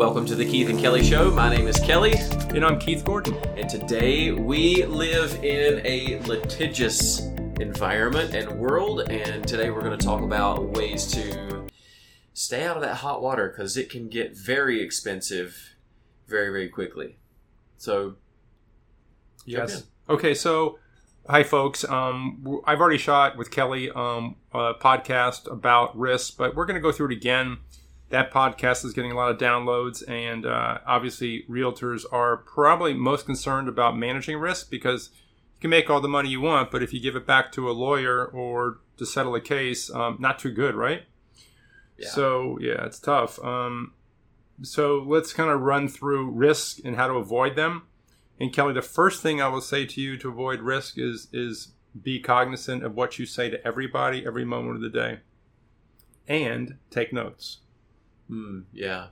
Welcome to the Keith and Kelly Show. My name is Kelly, And I'm Keith Gordon. and today we live in a litigious environment and world. And today we're going to talk about ways to stay out of that hot water because it can get very expensive very, very quickly. So, Yes. Okay, so hi folks. Um, I've already shot with Kelly um, a podcast about risk, but we're going to go through it again. That podcast is getting a lot of downloads, and uh, obviously, realtors are probably most concerned about managing risk because you can make all the money you want, but if you give it back to a lawyer or to settle a case, um, not too good, right? yeah. So yeah, it's tough. Um, so let's kind of run through risk and how to avoid them. And Kelly, the first thing I will say to you to avoid risk is is be cognizant of what you say to everybody every moment of the day, and take notes. Hmm, yeah.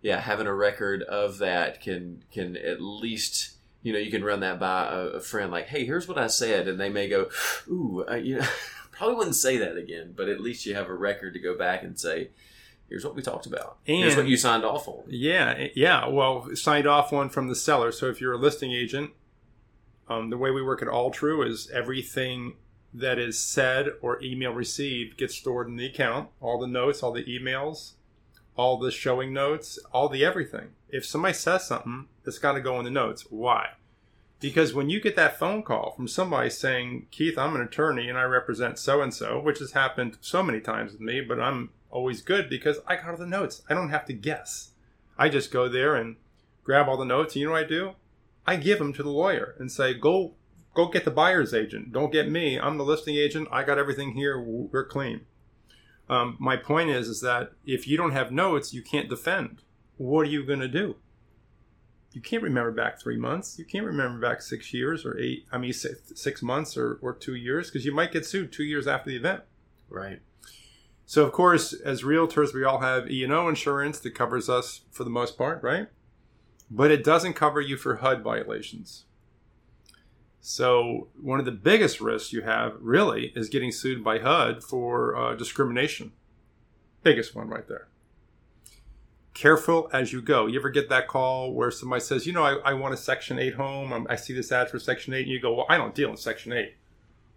Yeah, having a record of that can can at least you know you can run that by a, a friend like, hey, here's what I said, and they may go, ooh, I, you know, probably wouldn't say that again, but at least you have a record to go back and say, here's what we talked about, here's what you signed off on. Yeah, yeah. Well, signed off one from the seller. So if you're a listing agent, um, the way we work at Altru is everything that is said or email received gets stored in the account. All the notes, all the emails, all the showing notes, all the everything. If somebody says something, it's got to go in the notes. Why? Because when you get that phone call from somebody saying, Keith, I'm an attorney and I represent so and so, which has happened so many times with me, but I'm always good because I got all the notes. I don't have to guess. I just go there and grab all the notes. And you know what I do? I give them to the lawyer and say, go, go get the buyer's agent. Don't get me. I'm the listing agent. I got everything here. We're clean. Um, my point is, is that if you don't have notes, you can't defend. What are you going to do? You can't remember back three months. You can't remember back six years or eight. I mean, six, six months or, or two years because you might get sued two years after the event. Right. So, of course, as realtors, we all have E&O insurance that covers us for the most part, right? But it doesn't cover you for HUD violations. So, one of the biggest risks you have really is getting sued by HUD for uh, discrimination. Biggest one right there. Careful as you go. You ever get that call where somebody says, you know, I, I want a Section 8 home. I'm, I see this ad for Section 8. And you go, well, I don't deal in Section 8.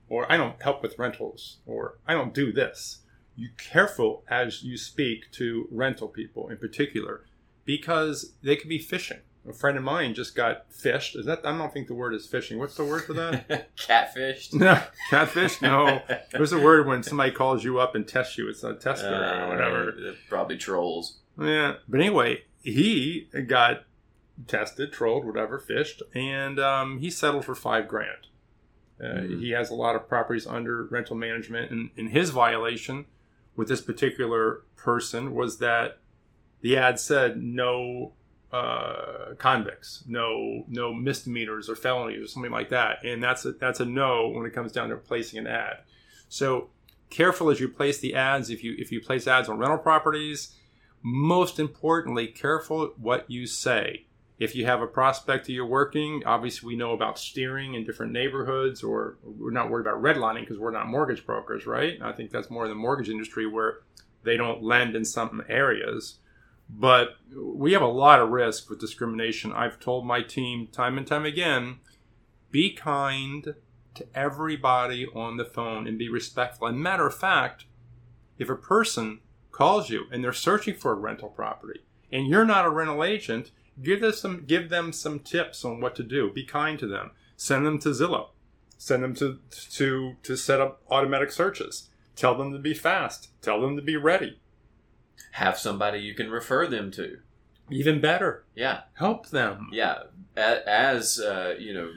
Or I don't help with rentals. Or I don't do this you careful as you speak to rental people in particular because they could be fishing. A friend of mine just got fished. Is that I don't think the word is fishing. What's the word for that? Catfished. no, catfish. No, there's a word when somebody calls you up and tests you. It's a tester or whatever. Uh, probably trolls. Yeah, but anyway, he got tested, trolled, whatever, fished, and um, he settled for five grand. Uh, Mhm. He has a lot of properties under rental management, and, and his violation with this particular person was that the ad said no uh, convicts, no no misdemeanors or felonies or something like that, and that's a, that's a no when it comes down to placing an ad. So careful as you place the ads. If you if you place ads on rental properties, most importantly, careful what you say. If you have a prospect that you're working, obviously we know about steering in different neighborhoods, or we're not worried about redlining because we're not mortgage brokers, right? I think that's more in the mortgage industry where they don't lend in some areas. But we have a lot of risk with discrimination. I've told my team time and time again be kind to everybody on the phone and be respectful. And matter of fact, if a person calls you and they're searching for a rental property and you're not a rental agent, give them some give them some tips on what to do. Be kind to them. Send them to Zillow. Send them to to to set up automatic searches. Tell them to be fast. Tell them to be ready. Have somebody you can refer them to. Even better, Yeah. help them. yeah as uh, you know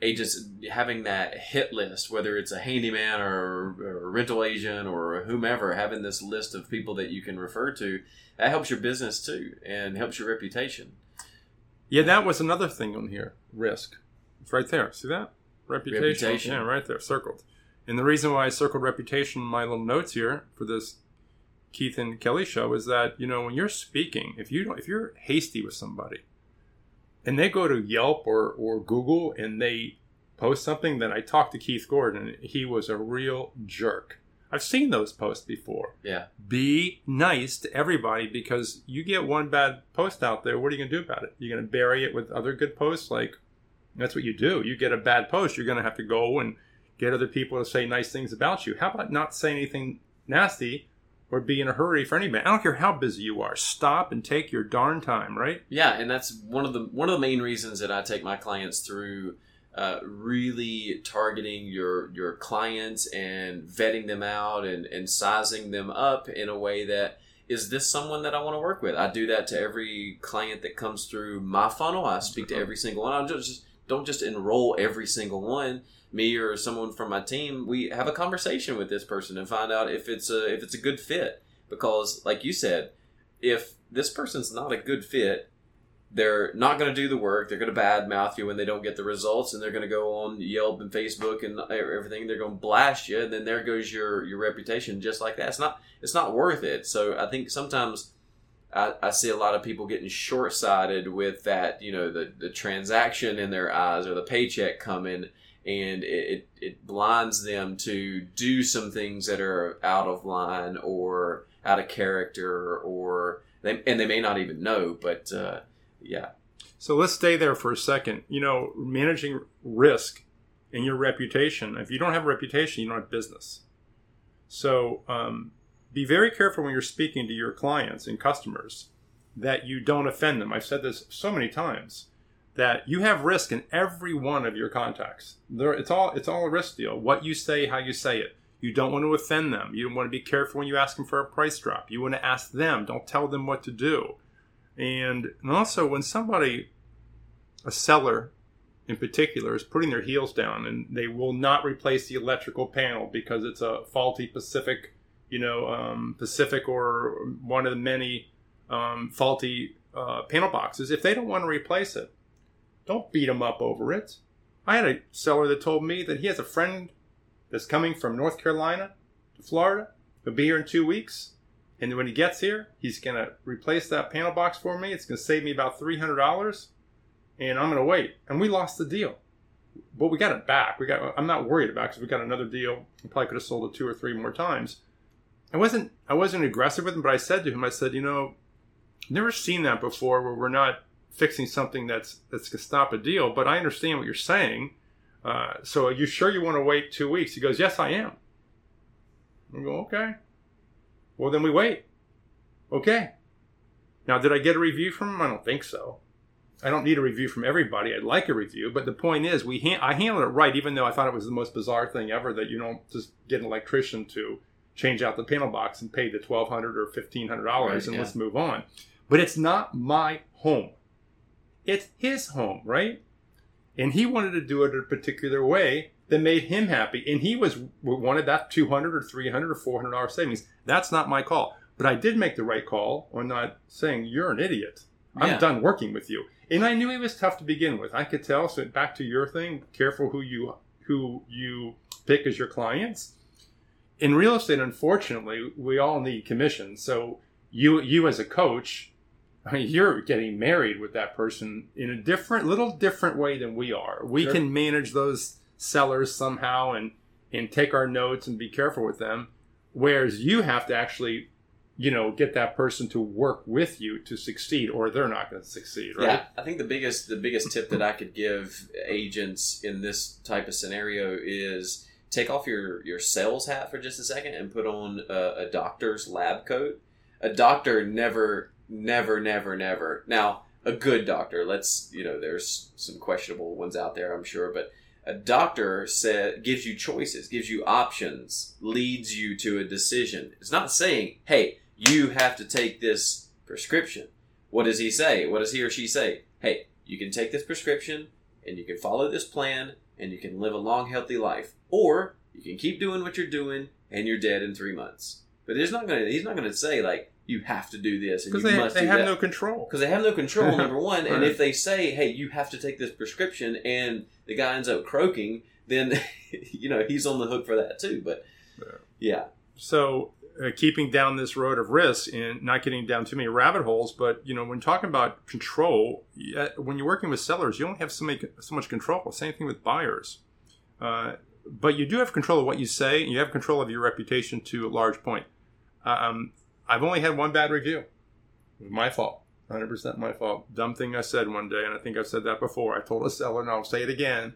agents having that hit list whether it's a handyman or, or a rental agent or whomever having this list of people that you can refer to that helps your business too and helps your reputation Yeah, that was another thing on here. Risk. It's right there. See that? Reputation. Reputation. Yeah, right there, circled. And the reason why I circled reputation in my little notes here for this Keith and Kelly show is that you know when you're speaking, if you don't, if you're hasty with somebody, and they go to Yelp or or Google and they post something, then I talked to Keith Gordon. He was a real jerk. I've seen those posts before. Yeah. Be nice to everybody because you get one bad post out there. What are you going to do about it? You're going to bury it with other good posts. Like that's what you do. You get a bad post, you're going to have to go and get other people to say nice things about you. How about not say anything nasty or be in a hurry for anybody? I don't care how busy you are. Stop and take your darn time, right? Yeah, and that's one of the one of the main reasons that I take my clients through uh, really targeting your your clients and vetting them out and, and sizing them up in a way that is this someone that I want to work with? I do that to every client that comes through my funnel. I speak to every single one. I just don't just enroll every single one. Me or someone from my team, we have a conversation with this person and find out if it's a if it's a good fit. Because, like you said, if this person's not a good fit, they're not going to do the work. They're going to badmouth you when they don't get the results, and they're going to go on Yelp and Facebook and everything. They're going to blast you, and then there goes your your reputation just like that. It's not it's not worth it. So I think sometimes I, I see a lot of people getting short sighted with that. You know, the the transaction in their eyes or the paycheck coming, and it, it blinds them to do some things that are out of line or out of character, or they and they may not even know, but. Uh, yeah. So let's stay there for a second. You know, managing risk in your reputation. If you don't have a reputation, you don't have business. So um, be very careful when you're speaking to your clients and customers that you don't offend them. I've said this so many times that you have risk in every one of your contacts. There, it's all it's all a risk deal. What you say, how you say it. You don't want to offend them. You want to be careful when you ask them for a price drop. You want to ask them. Don't tell them what to do. And, and also, when somebody, a seller in particular, is putting their heels down and they will not replace the electrical panel because it's a faulty Pacific, you know, um, Pacific or one of the many um, faulty uh, panel boxes, if they don't want to replace it, don't beat them up over it. I had a seller that told me that he has a friend that's coming from North Carolina to Florida. He'll be here in two weeks. And when he gets here, he's going to replace that panel box for me. It's going to save me about $300 and I'm going to wait. And we lost the deal. But we got it back. We got I'm not worried about because we got another deal. We probably could have sold it two or three more times. I wasn't I wasn't aggressive with him, but I said to him, I said, you know, never seen that before where we're not fixing something that's that's gonna stop a deal. But I understand what you're saying. Uh, so are you sure you want to wait two weeks? He goes, yes, I am. I go, okay. Well, then we wait. Okay. Now, did I get a review from him? I don't think so. I don't need a review from everybody. I'd like a review, but the point is, we ha- I handled it right, even though I thought it was the most bizarre thing ever that you don't just get an electrician to change out the panel box and pay the twelve hundred or fifteen hundred dollars right, and yeah. let's move on. But it's not my home; it's his home, right? And he wanted to do it a particular way, that made him happy, and he was wanted that two hundred or three hundred or four hundred dollar savings. That's not my call, but I did make the right call on not saying you're an idiot. I'm yeah. done working with you, and I knew he was tough to begin with. I could tell. So back to your thing, careful who you who you pick as your clients. In real estate, unfortunately, we all need commissions. So you you as a coach, I mean, you're getting married with that person in a different, little different way than we are. We sure. can manage those sellers somehow and and take our notes and be careful with them whereas you have to actually you know get that person to work with you to succeed or they're not going to succeed right yeah i think the biggest the biggest tip that i could give agents in this type of scenario is take off your your sales hat for just a second and put on a, a doctor's lab coat a doctor never never never never now a good doctor let's you know there's some questionable ones out there i'm sure but a doctor said gives you choices, gives you options, leads you to a decision. It's not saying, "Hey, you have to take this prescription." What does he say? What does he or she say? "Hey, you can take this prescription and you can follow this plan and you can live a long healthy life, or you can keep doing what you're doing and you're dead in 3 months." But he's not going to he's not going to say like you have to do this because they, must they have that. no control because they have no control number one right. and if they say hey you have to take this prescription and the guy ends up croaking then you know he's on the hook for that too but yeah so uh, keeping down this road of risk and not getting down too many rabbit holes but you know when talking about control when you're working with sellers you don't have so, many, so much control same thing with buyers uh, but you do have control of what you say, and you have control of your reputation to a large point. Um, I've only had one bad review. My fault. 100% my fault. Dumb thing I said one day, and I think I've said that before. I told a seller, and I'll say it again.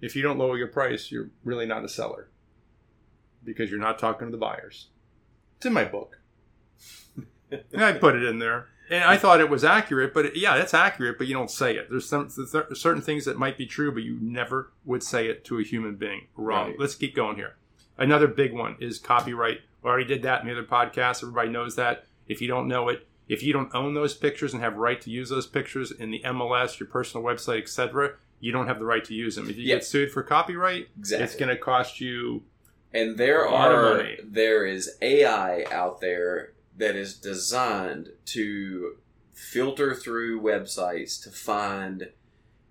If you don't lower your price, you're really not a seller because you're not talking to the buyers. It's in my book. and I put it in there. And I thought it was accurate, but yeah, that's accurate, but you don't say it. There's some th- certain things that might be true, but you never would say it to a human being. Wrong. Right. Let's keep going here. Another big one is copyright. We already did that in the other podcast. Everybody knows that. If you don't know it, if you don't own those pictures and have right to use those pictures in the MLS, your personal website, etc., you don't have the right to use them. If you Yep. get sued for copyright, Exactly. it's going to cost you And there A lot of are there is AI out there that is designed to filter through websites to find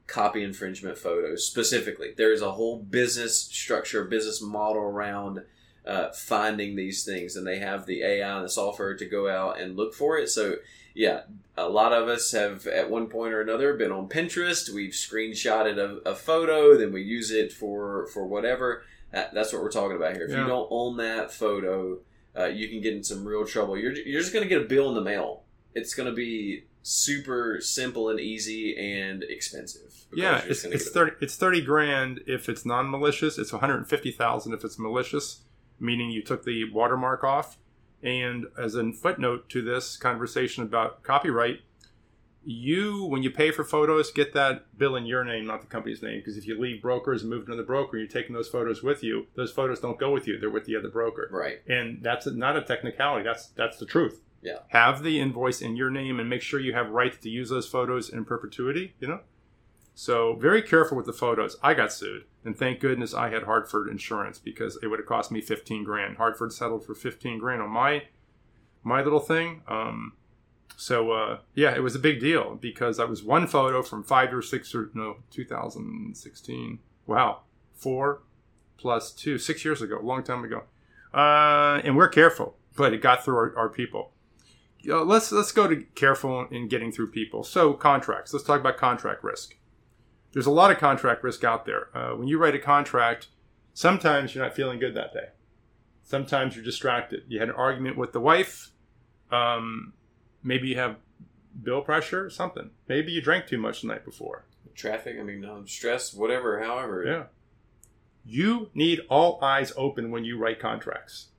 copy infringement photos specifically. There is a whole business structure, business model around uh, finding these things, and they have the AI and the software to go out and look for it. So, yeah, a lot of us have at one point or another been on Pinterest. We've screenshotted a, a photo, then we use it for for whatever. That, that's what we're talking about here. If Yeah. you don't own that photo, uh, you can get in some real trouble. You're you're just going to get a bill in the mail. It's going to be super simple and easy and expensive. Yeah, it's, it's thirty it's thirty grand if it's non malicious. It's one hundred fifty thousand if it's malicious, meaning you took the watermark off. And as a footnote to this conversation about copyright, you when you pay for photos, get that bill in your name, not the company's name. Because if you leave brokers and move to another broker, you're taking those photos with you. Those photos don't go with you; they're with the other broker right. and that's not a technicality. That's that's the truth. Yeah. Have the invoice in your name and make sure you have rights to use those photos in perpetuity. You know. So very careful with the photos. I got sued, and thank goodness I had Hartford insurance because it would have cost me fifteen grand. Hartford settled for fifteen grand on my my little thing. Um, so uh, yeah, it was a big deal because that was one photo from five or six or no, 2016. Wow, four plus two, six years ago, a long time ago. Uh, and we're careful, but it got through our, our people. Let's let's go to careful in getting through people. So contracts. Let's talk about contract risk. There's a lot of contract risk out there. Uh, when you write a contract, sometimes you're not feeling good that day. Sometimes you're distracted. You had an argument with the wife. Um, maybe you have bill pressure, or something. Maybe you drank too much the night before. Traffic. I mean, um, stress, whatever. However, Yeah. You need all eyes open when you write contracts.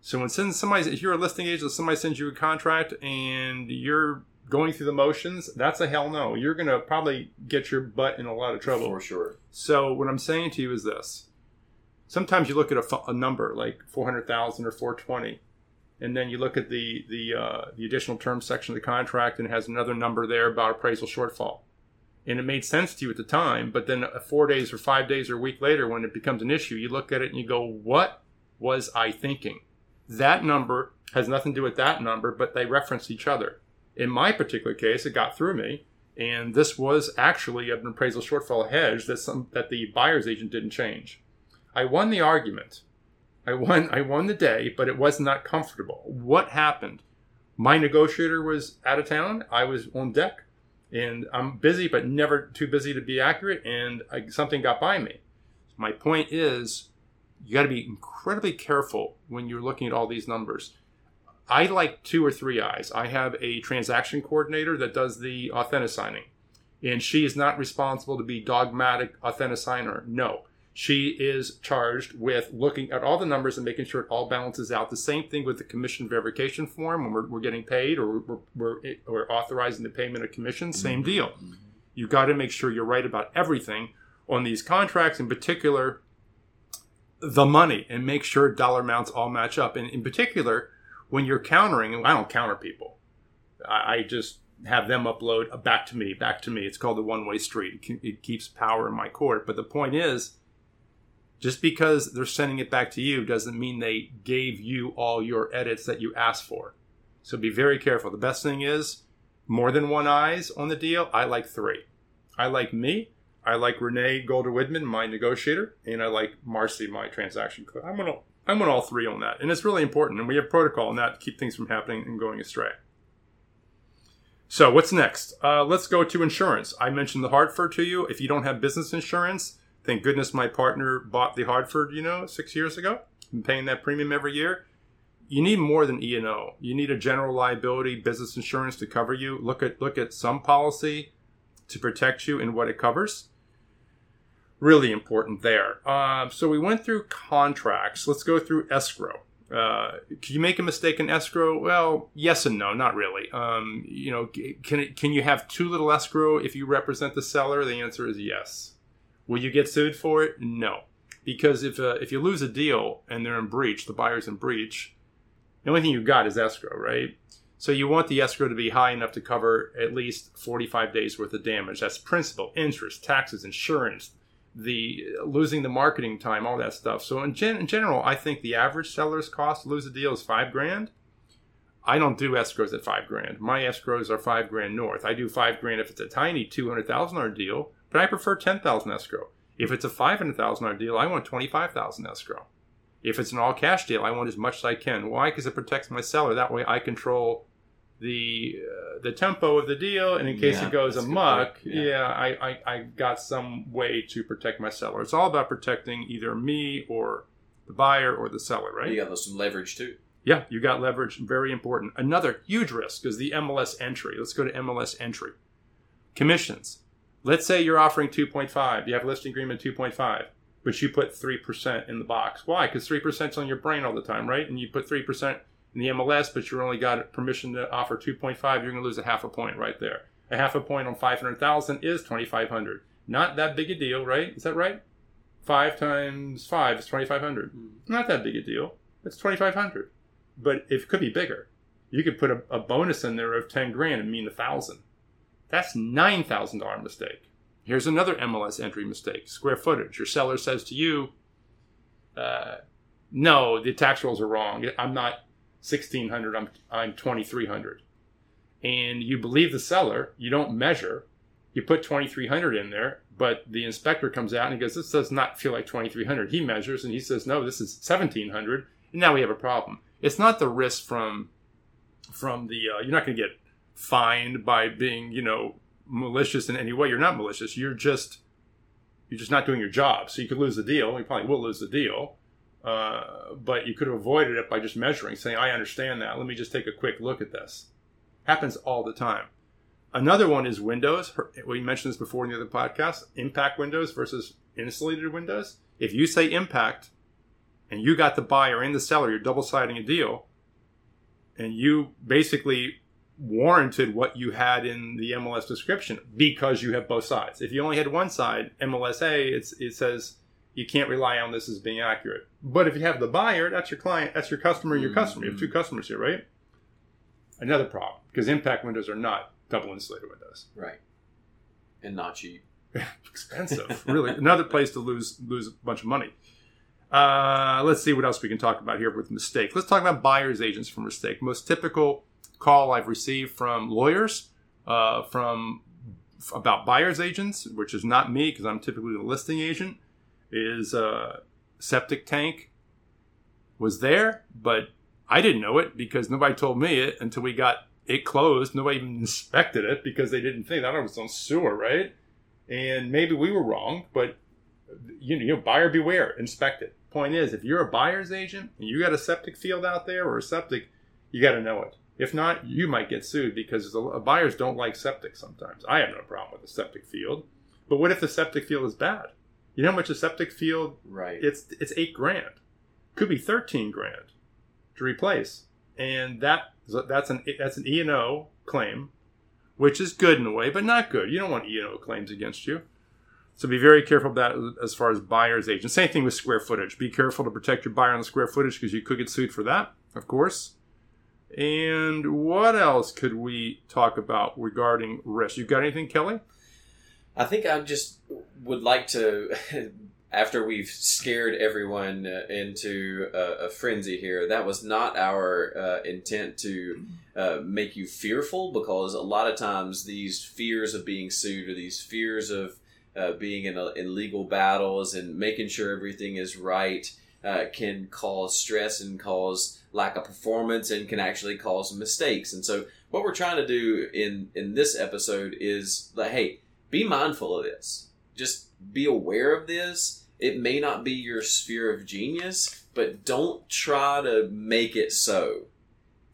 So when send somebody, if you're a listing agent, somebody sends you a contract and you're going through the motions, that's a hell no. You're going to probably get your butt in a lot of trouble. for sure. So what I'm saying to you is this: sometimes you look at a, a number like 400,000 or 420, and then you look at the the uh, the additional terms section of the contract and it has another number there about appraisal shortfall, and it made sense to you at the time. But then four days or five days or a week later, when it becomes an issue, you look at it and you go, "What was I thinking?" That number has nothing to do with that number, but they reference each other. In my particular case, it got through me and this was actually an appraisal shortfall hedge that some that the buyer's agent didn't change. I won the argument. I won I won the day, but it was not comfortable. What happened? My negotiator was out of town. I was on deck, and I'm busy, but never too busy to be accurate. And I, something got by me. My point is, you got to be incredibly careful when you're looking at all these numbers. I like two or three eyes. I have a transaction coordinator that does the authentic signing, and she is not responsible to be dogmatic authentic signer. No, she is charged with looking at all the numbers and making sure it all balances out. The same thing with the commission verification form when we're, we're getting paid or we're, we're, we're authorizing the payment of commission. Same mm-hmm. deal. You got to make sure you're right about everything on these contracts, in particular the money, and make sure dollar amounts all match up. And in particular, when you're countering, I don't counter people. I, I just have them upload back to me, back to me. It's called the one way street. It keeps power in my court. But the point is, just because they're sending it back to you doesn't mean they gave you all your edits that you asked for. So be very careful. The best thing is more than one eyes on the deal. I like three. I like me. I like Renee Golder Widman, my negotiator, and I like Marcy, my transaction clerk. I'm gonna I'm on all three on that, and it's really important. And we have protocol on that to keep things from happening and going astray. So what's next? Uh, let's go to insurance. I mentioned the Hartford to you. If you don't have business insurance, Thank goodness my partner bought the Hartford, you know, six years ago. Been paying that premium every year. You need more than E and O. You need a general liability business insurance to cover you. Look at look at some policy to protect you and what it covers. Really important there. Uh, so we went through contracts. Let's go through escrow. Uh, can you make a mistake in escrow? Well, yes and no, not really. Um, you know, can it, can you have too little escrow if you represent the seller? The answer is yes. Will you get sued for it? No, because if uh, if you lose a deal and they're in breach, the buyer's in breach, the only thing you got is escrow, right? So you want the escrow to be high enough to cover at least 45 days worth of damage. That's principal, interest, taxes, insurance, the losing the marketing time, all that stuff. So in, gen- in general, I think the average seller's cost to lose a deal is five grand. I don't do escrows at five grand. My escrows are five grand north. I do five grand if it's a tiny two hundred thousand dollar deal, but I prefer ten thousand escrow. If it's a five hundred thousand dollar deal, I want twenty five thousand escrow. If it's an all cash deal, I want as much as I can. Why? Because it protects my seller. That way, I control the uh, the tempo of the deal, and in case Yeah, it goes that's a good amok, yeah, Yeah. I, I I got some way to protect my seller. It's all about protecting either me or the buyer or the seller, right? You got some leverage too. Yeah, you got leverage. Very important. Another huge risk is the MLS entry. Let's go to MLS entry. Commissions. Let's say you're offering 2.5. You have a listing agreement 2.5, but you put 3% in the box. Why? Because 3% is on your brain all the time, right? And you put 3% in the MLS, but you only got permission to offer 2.5. You're going to lose a half a point right there. A half a point on 500,000 is 2,500. Not that big a deal, right? Is that right? Five times five is 2,500. Mm-hmm. Not that big a deal. It's 2,500 but it could be bigger. You could put a, a bonus in there of 10 grand and mean a thousand. That's $9,000 mistake. Here's another MLS entry mistake square footage. Your seller says to you, uh, no, the tax rolls are wrong. I'm not 1600, I'm, I'm 2300. And you believe the seller, you don't measure, you put 2300 in there, but the inspector comes out and he goes, This does not feel like 2300. He measures and he says, No, this is 1700. And now we have a problem. It's not the risk from from the uh, you're not going to get fined by being you know malicious in any way. You're not malicious. You're just you're just not doing your job. So you could lose the deal. You probably will lose the deal, uh, but you could have avoided it by just measuring, saying, "I understand that. Let me just take a quick look at this." Happens all the time. Another one is windows. We mentioned this before in the other podcast. Impact windows versus insulated windows. If you say impact, and you got the buyer and the seller, you're double siding a deal, and you basically warranted what you had in the MLS description because you have both sides. If you only had one side, MLSA, it's, it says you can't rely on this as being accurate. But if you have the buyer, that's your client, that's your customer, your customer. You have two customers here, right? Another problem because impact windows are not double insulated windows. Right. And not cheap. Expensive, really. Another place to lose lose a bunch of money. Uh, let's see what else we can talk about here with mistake. Let's talk about buyer's agents for mistake. Most typical call I've received from lawyers uh, from f- about buyer's agents, which is not me because I'm typically the listing agent, is uh, septic tank was there, but I didn't know it because nobody told me it until we got it closed. Nobody even inspected it because they didn't think that it was on sewer, right? And maybe we were wrong, but you know, buyer beware, inspect it. Point is, if you're a buyer's agent and you got a septic field out there or a septic, you got to know it. If not, you might get sued because the uh, buyers don't like septic sometimes. I have no problem with a septic field, but what if the septic field is bad? You know how much a septic field? Right. It's it's eight grand, could be thirteen grand to replace, and that that's an that's an E and O claim, which is good in a way, but not good. You don't want E and O claims against you. So be very careful about that as far as buyer's agent. Same thing with square footage. Be careful to protect your buyer on the square footage because you could get sued for that, of course. And what else could we talk about regarding risk? You got anything, Kelly? I think I just would like to, after we've scared everyone uh, into a, a frenzy here, that was not our uh, intent to uh, make you fearful because a lot of times these fears of being sued or these fears of uh, being in, a, in legal battles and making sure everything is right uh, can cause stress and cause lack of performance and can actually cause mistakes. And so, what we're trying to do in in this episode is like, hey, be mindful of this. just be aware of this. It may not be your sphere of genius, but don't try to make it so.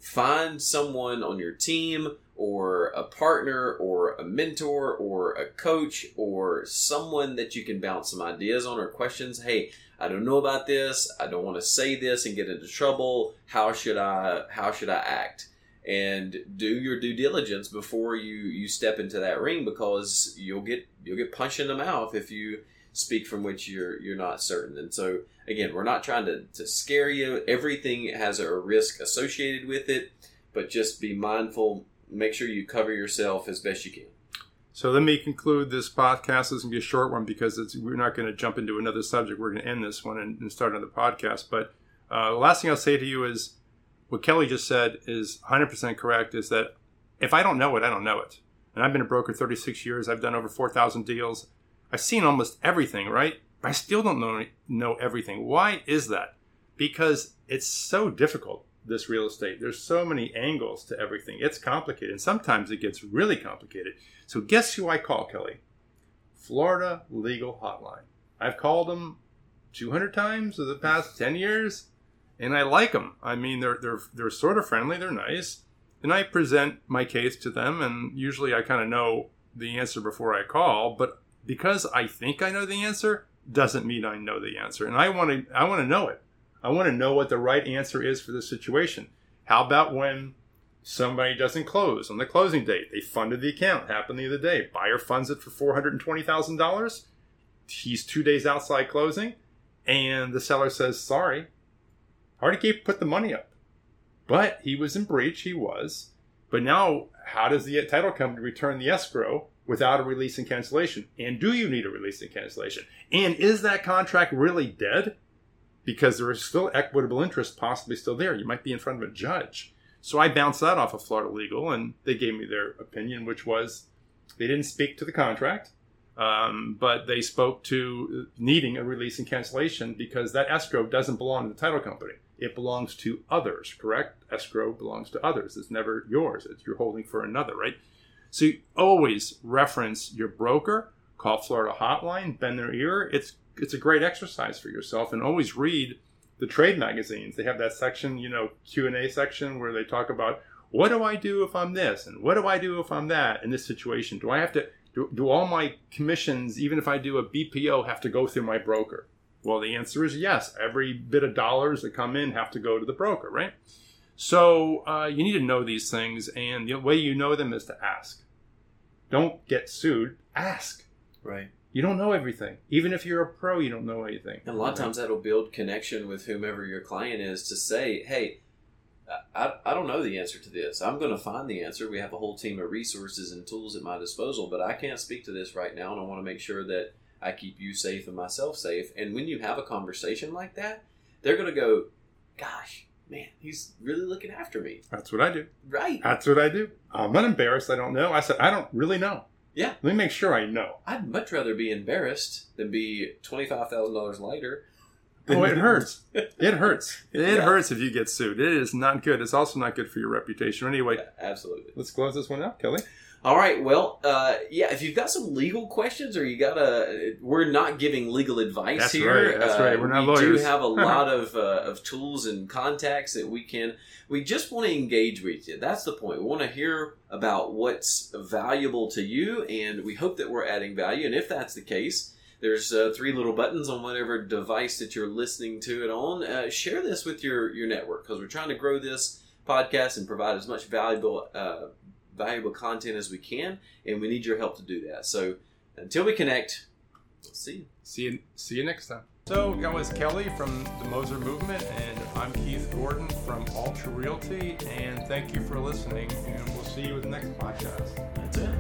Find someone on your team or a partner or a mentor or a coach or someone that you can bounce some ideas on or questions. Hey, I don't know about this. I don't want to say this and get into trouble. How should I how should I act? And do your due diligence before you you step into that ring because you'll get you'll get punched in the mouth if you speak from which you're you're not certain. And so again, we're not trying to, to scare you. Everything has a risk associated with it, but just be mindful make sure you cover yourself as best you can. So let me conclude this podcast. This is going to be a short one because we're not going to jump into another subject. We're going to end this one and, and start another podcast. But uh, the last thing I'll say to you is what Kelly just said is 100% correct is that if I don't know it, I don't know it. And I've been a broker 36 years. I've done over 4,000 deals. I've seen almost everything, right? I still don't know, know everything. Why is that? Because it's so difficult this real estate. There's so many angles to everything. It's complicated. And sometimes it gets really complicated. So guess who I call, Kelly? Florida Legal Hotline. I've called them 200 times in the past 10 years, and I like them. I mean, they're they're they're sort of friendly. They're nice, and I present my case to them, and usually I kind of know the answer before I call. But because I think I know the answer, doesn't mean I know the answer, and I want to I want to know it. I want to know what the right answer is for the situation. How about when somebody doesn't close on the closing date? They funded the account. Happened the other day. Buyer funds it for four hundred and twenty thousand dollars. He's two days outside closing, and the seller says, "Sorry, I already gave put the money up." But he was in breach. He was. But now, how does the title company return the escrow without a release and cancellation? And do you need a release and cancellation? And is that contract really dead? Because there is still equitable interest possibly still there. You might be in front of a judge. So I bounced that off of Florida Legal, and they gave me their opinion, which was they didn't speak to the contract, um, but they spoke to needing a release and cancellation because that escrow doesn't belong to the title company. It belongs to others, correct? Escrow belongs to others. It's never yours. It's you're holding for another, right? So you always reference your broker, call Florida Hotline, bend their ear. It's it's a great exercise for yourself and always read the trade magazines. They have that section you know q&a section where they talk about what do i do if i'm this? And what do i do if i'm that in this situation? Do i have to do, do all my commissions even if i do a bpo have to go through my broker? Well the answer is yes. Every bit of dollars that come in have to go to the broker right? So uh, you need to know these things and the way you know them is to ask. Don't get sued. Ask. Right you don't know everything. Even if you're a pro, you don't know anything. And a lot of times that'll build connection with whomever your client is to say, hey, I, I don't know the answer to this. I'm going to find the answer. We have a whole team of resources and tools at my disposal, but I can't speak to this right now, and I want to make sure that I keep you safe and myself safe. And when you have a conversation like that, they're going to go, gosh, man, he's really looking after me. That's what I do. Right. That's what I do. I'm not embarrassed. I don't know. I said, I don't really know. Yeah. Let me make sure I know. I'd much rather be embarrassed than be $25,000 lighter. Oh, it hurts. It hurts. It Yeah. hurts if you get sued. It is not good. It's also not good for your reputation. Anyway, Absolutely. let's close this one out, Kelly. All right. Well, uh, yeah. If you've got some legal questions, or you got a, we're not giving legal advice That's here. right, that's Uh, right. We're not we lawyers. do have a lot of uh, of tools and contacts that we can. We just want to engage with you. That's the point. We want to hear about what's valuable to you, and we hope that we're adding value. And if that's the case. There's uh, three little buttons on whatever device that you're listening to it on. Uh, share this with your, your network because we're trying to grow this podcast and provide as much valuable uh, valuable content as we can, and we need your help to do that. So until we connect, we'll see you. See you. See you next time. So that was Kelly from the Moser Movement, and I'm Keith Gordon from Altru Realty. And thank you for listening. And we'll see you with the next podcast. That's it.